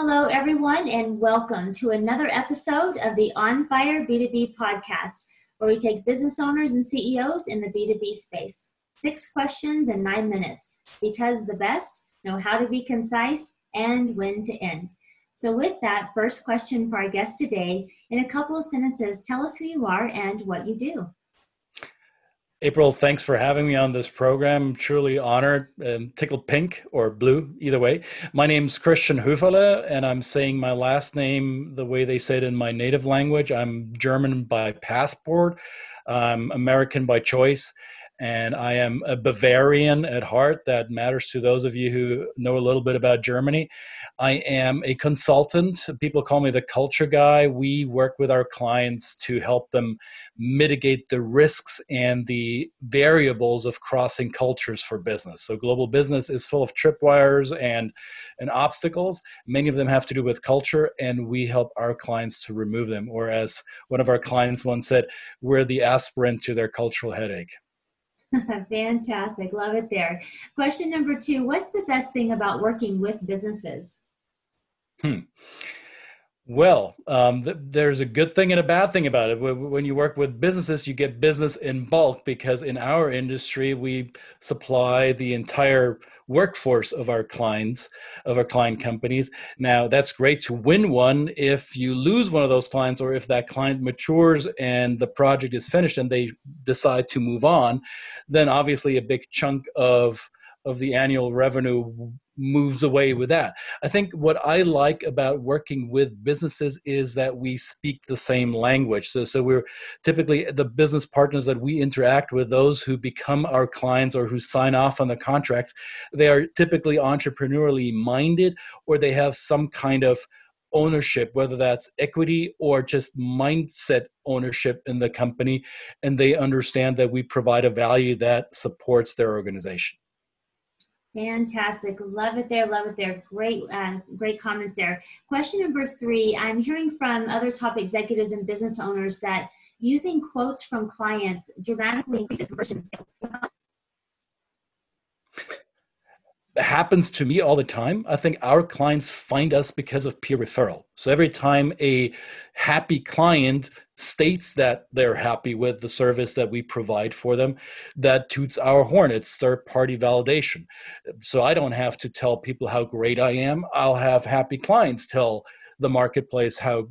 Hello, everyone, and welcome to another episode of the On Fire B2B podcast, where we take business owners and CEOs in the B2B space. Six questions in nine minutes, because the best know how to be concise and when to end. So, with that, first question for our guest today in a couple of sentences, tell us who you are and what you do. April, thanks for having me on this program. I'm Truly honored, um, tickled pink or blue, either way. My name's Christian Höferle, and I'm saying my last name the way they say it in my native language. I'm German by passport, I'm American by choice, and I am a Bavarian at heart. That matters to those of you who know a little bit about Germany. I am a consultant. People call me the culture guy. We work with our clients to help them mitigate the risks and the variables of crossing cultures for business. So, global business is full of tripwires and, and obstacles. Many of them have to do with culture, and we help our clients to remove them. Or, as one of our clients once said, we're the aspirin to their cultural headache. Fantastic. Love it there. Question number two What's the best thing about working with businesses? Hmm. Well, um, th- there's a good thing and a bad thing about it. When you work with businesses, you get business in bulk because in our industry, we supply the entire workforce of our clients, of our client companies. Now, that's great to win one. If you lose one of those clients, or if that client matures and the project is finished and they decide to move on, then obviously a big chunk of of the annual revenue moves away with that. I think what I like about working with businesses is that we speak the same language. So, so we're typically the business partners that we interact with, those who become our clients or who sign off on the contracts, they are typically entrepreneurially minded or they have some kind of ownership, whether that's equity or just mindset ownership in the company, and they understand that we provide a value that supports their organization. Fantastic. Love it there. Love it there. Great, uh, great comments there. Question number three I'm hearing from other top executives and business owners that using quotes from clients dramatically increases conversion sales happens to me all the time. I think our clients find us because of peer referral. So every time a happy client states that they're happy with the service that we provide for them, that toots our horn. It's third party validation. So I don't have to tell people how great I am. I'll have happy clients tell the marketplace how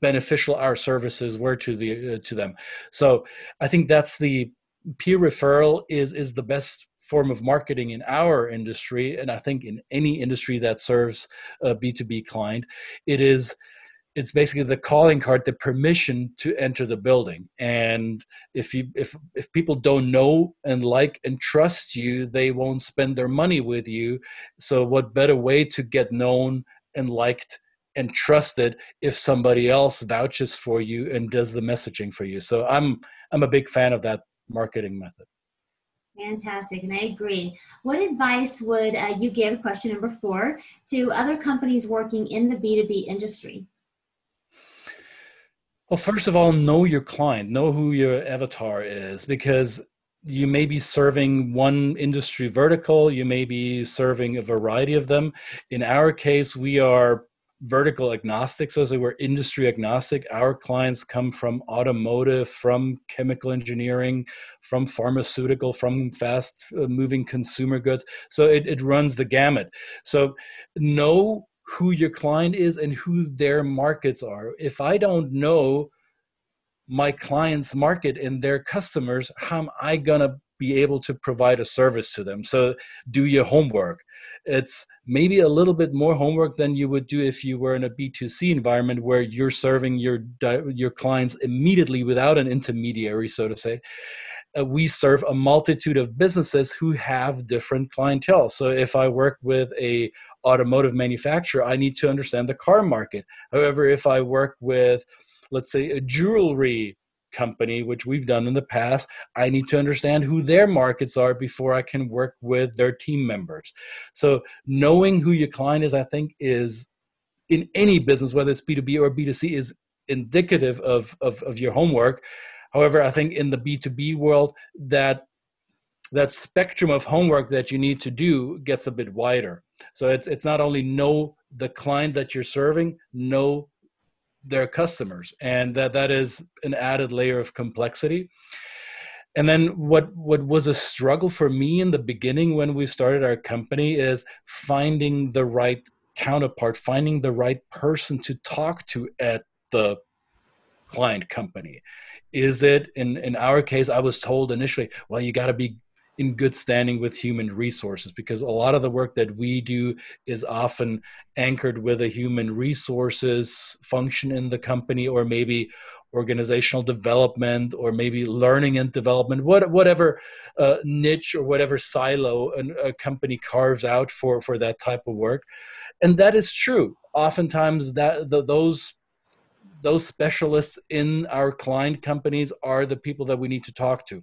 beneficial our services were to the uh, to them. So I think that's the peer referral is is the best form of marketing in our industry, and I think in any industry that serves a B2B client, it is it's basically the calling card the permission to enter the building. And if you if if people don't know and like and trust you they won't spend their money with you. So what better way to get known and liked and trusted if somebody else vouches for you and does the messaging for you? So i'm i'm a big fan of that marketing method Fantastic, and I agree. What advice would uh, you give, question number four, to other companies working in the B2B industry? Well, first of all, know your client, know who your avatar is, because you may be serving one industry vertical, you may be serving a variety of them. In our case, we are vertical agnostic, so as we're industry agnostic. Our clients come from automotive, from chemical engineering, from pharmaceutical, from fast uh, moving consumer goods. So it, it runs the gamut. So know who your client is and who their markets are. If I don't know my client's market and their customers, how am I going to be able to provide a service to them? So do your homework. It's maybe a little bit more homework than you would do if you were in a b2c environment where you're serving your your clients immediately without an intermediary so to say. Uh, we serve a multitude of businesses who have different clientele. So if i work with a automotive manufacturer i need to understand the car market. However if i work with let's say a jewelry company, which we've done in the past, I need to understand who their markets are before I can work with their team members. So knowing who your client is, I think, is in any business, whether it's B2B or B2C, is indicative of, of, of your homework. However, I think in the B2B world, that that spectrum of homework that you need to do gets a bit wider. So it's it's not only know the client that you're serving know their customers and that that is an added layer of complexity. And then what what was a struggle for me in the beginning when we started our company is finding the right counterpart finding the right person to talk to at the client company. Is it in in our case i was told initially well you got to be in good standing with human resources because a lot of the work that we do is often anchored with a human resources function in the company or maybe organizational development or maybe learning and development what, whatever uh, niche or whatever silo a, a company carves out for for that type of work. And that is true. Oftentimes that the, those those specialists in our client companies are the people that we need to talk to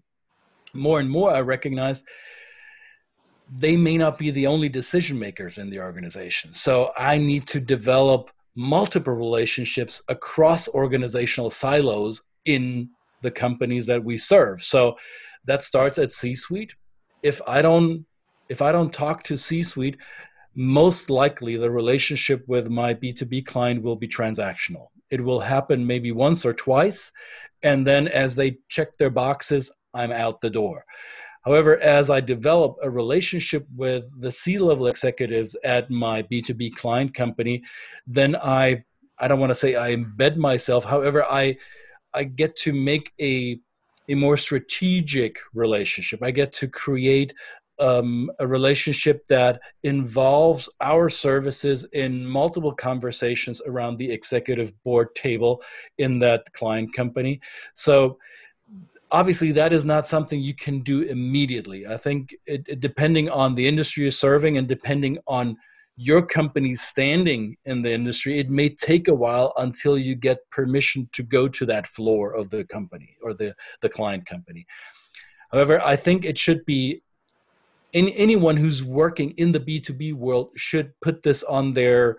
more and more I recognize they may not be the only decision makers in the organization. So I need to develop multiple relationships across organizational silos in the companies that we serve. So that starts at C-suite. If I don't if I don't talk to C-suite, most likely the relationship with my B2B client will be transactional. It will happen maybe once or twice and then as they check their boxes, I'm out the door. However, as I develop a relationship with the C-level executives at my B2B client company, then I I don't want to say I embed myself. However, I I get to make a a more strategic relationship. I get to create um, a relationship that involves our services in multiple conversations around the executive board table in that client company. So obviously that is not something you can do immediately. I think it, it, depending on the industry you're serving and depending on your company's standing in the industry it may take a while until you get permission to go to that floor of the company or the, the client company. However i think it should be any, anyone who's working in the b2b world should put this on their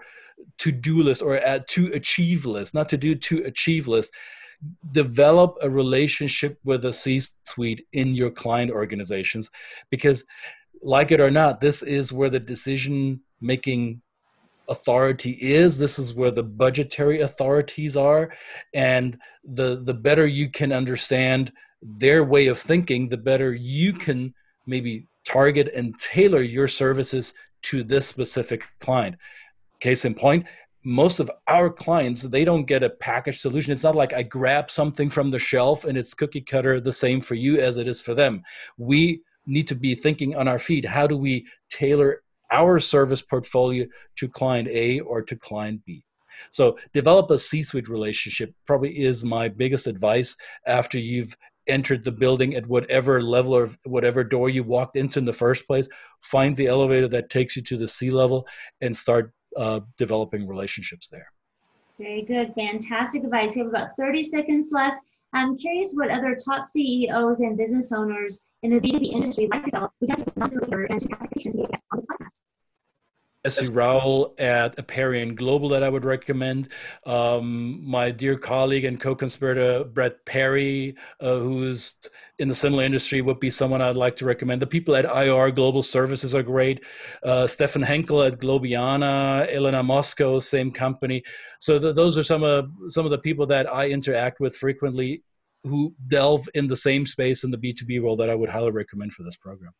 to-do list or to achieve list not to do to achieve list develop a relationship with a C suite in your client organizations because, like it or not, this is where the decision making authority is. This is where the budgetary authorities are. And the the better you can understand their way of thinking the better you can maybe target and tailor your services to this specific client. Case in point most of our clients they don't get a package solution. It's not like i grab something from the shelf and it's cookie cutter the same for you as it is for them. We need to be thinking on our feet. How do we tailor our service portfolio to client a or to client b? So develop a c-suite relationship probably is my biggest advice after you've entered the building at whatever level or whatever door you walked into in the first place. Find the elevator that takes you to the c level and start uh, developing relationships there. Very good. Fantastic advice. We have about 30 seconds left. I'm curious what other top CEOs and business owners in the B2B industry like yourself would like to deliver and to have on this podcast. Jesse Rowell at Aperion Global that I would recommend. Um, my dear colleague and co-conspirator Brett Perry, uh, who's in the similar industry, would be someone I'd like to recommend. The people at IR Global Services are great. Uh, Stefan Henkel at Globiana, Elena Mosco, same company. So th- those are some of some of the people that I interact with frequently, who delve in the same space in the B two B world that I would highly recommend for this program.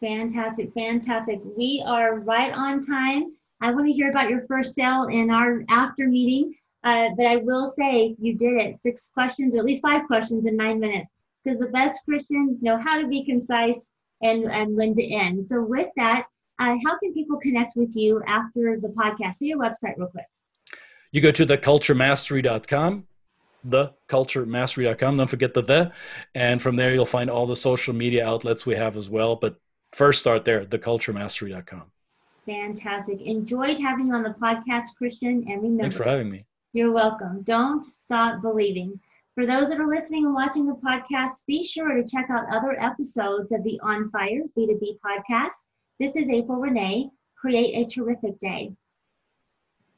Fantastic, fantastic. We are right on time. I want to hear about your first sale in our after meeting. Uh, but I will say you did it six questions or at least five questions in nine minutes because the best Christians know how to be concise and, and when to end. So, with that, uh, how can people connect with you after the podcast? Say your website real quick. You go to theculturemastery.com theculturemastery.com. Don't forget the the. And from there, you'll find all the social media outlets we have as well. But first start there, theculturemastery.com. Fantastic. Enjoyed having you on the podcast, Christian. And remember, thanks for having me. You're welcome. Don't stop believing. For those that are listening and watching the podcast, be sure to check out other episodes of the On Fire B2B podcast. This is April Renee. Create a terrific day.